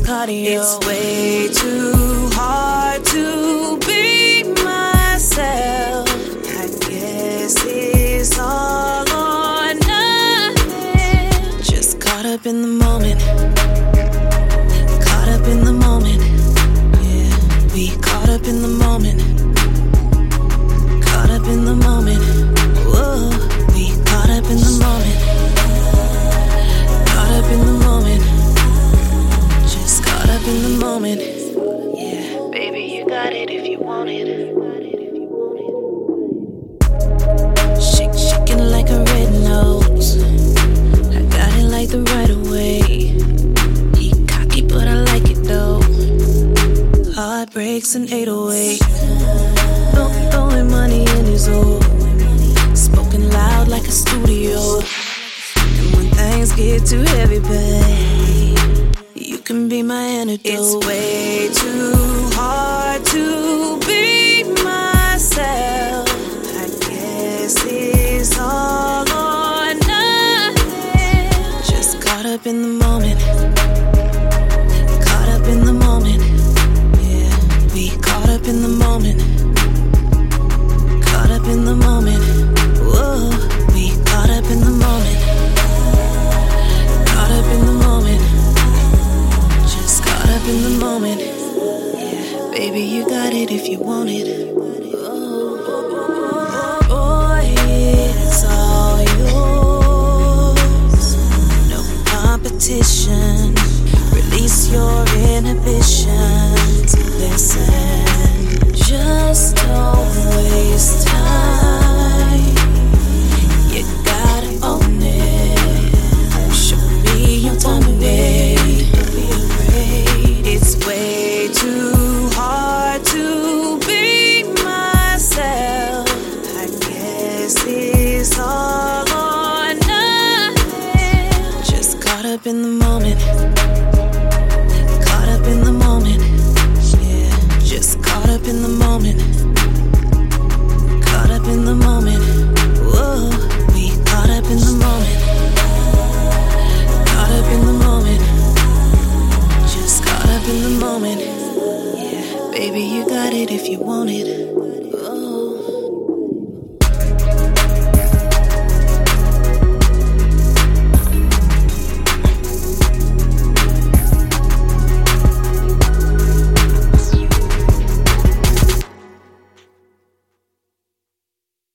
run it like it's cardio. It's way too hard to be myself. I guess it's all or nothing. Just caught up in the moment. Caught up in the moment. Yeah, we caught up in the moment. Caught up in the moment. Whoa, we caught up in the moment. In the moment. Yeah, baby, you got it if you want it. Shake, shaking like a red nose. I got it like the right of way. He cocky, but I like it though. Heartbreaks and 808. Throw- Throwing money in his old. My antidote. It's way too hard to be myself. I guess it's all or nothing. Just caught up in the moment. Caught up in the moment. Yeah, we caught up in the moment. Caught up in the moment. Whoa, we caught up in the moment. Baby, you got it if you want it. Up in the moment. Caught up in the moment. Yeah, just caught up in the moment. Caught up in the moment. Whoa, we caught up in the moment. Caught up in the moment. Just caught up in the moment. Yeah, baby, you got it if you want it.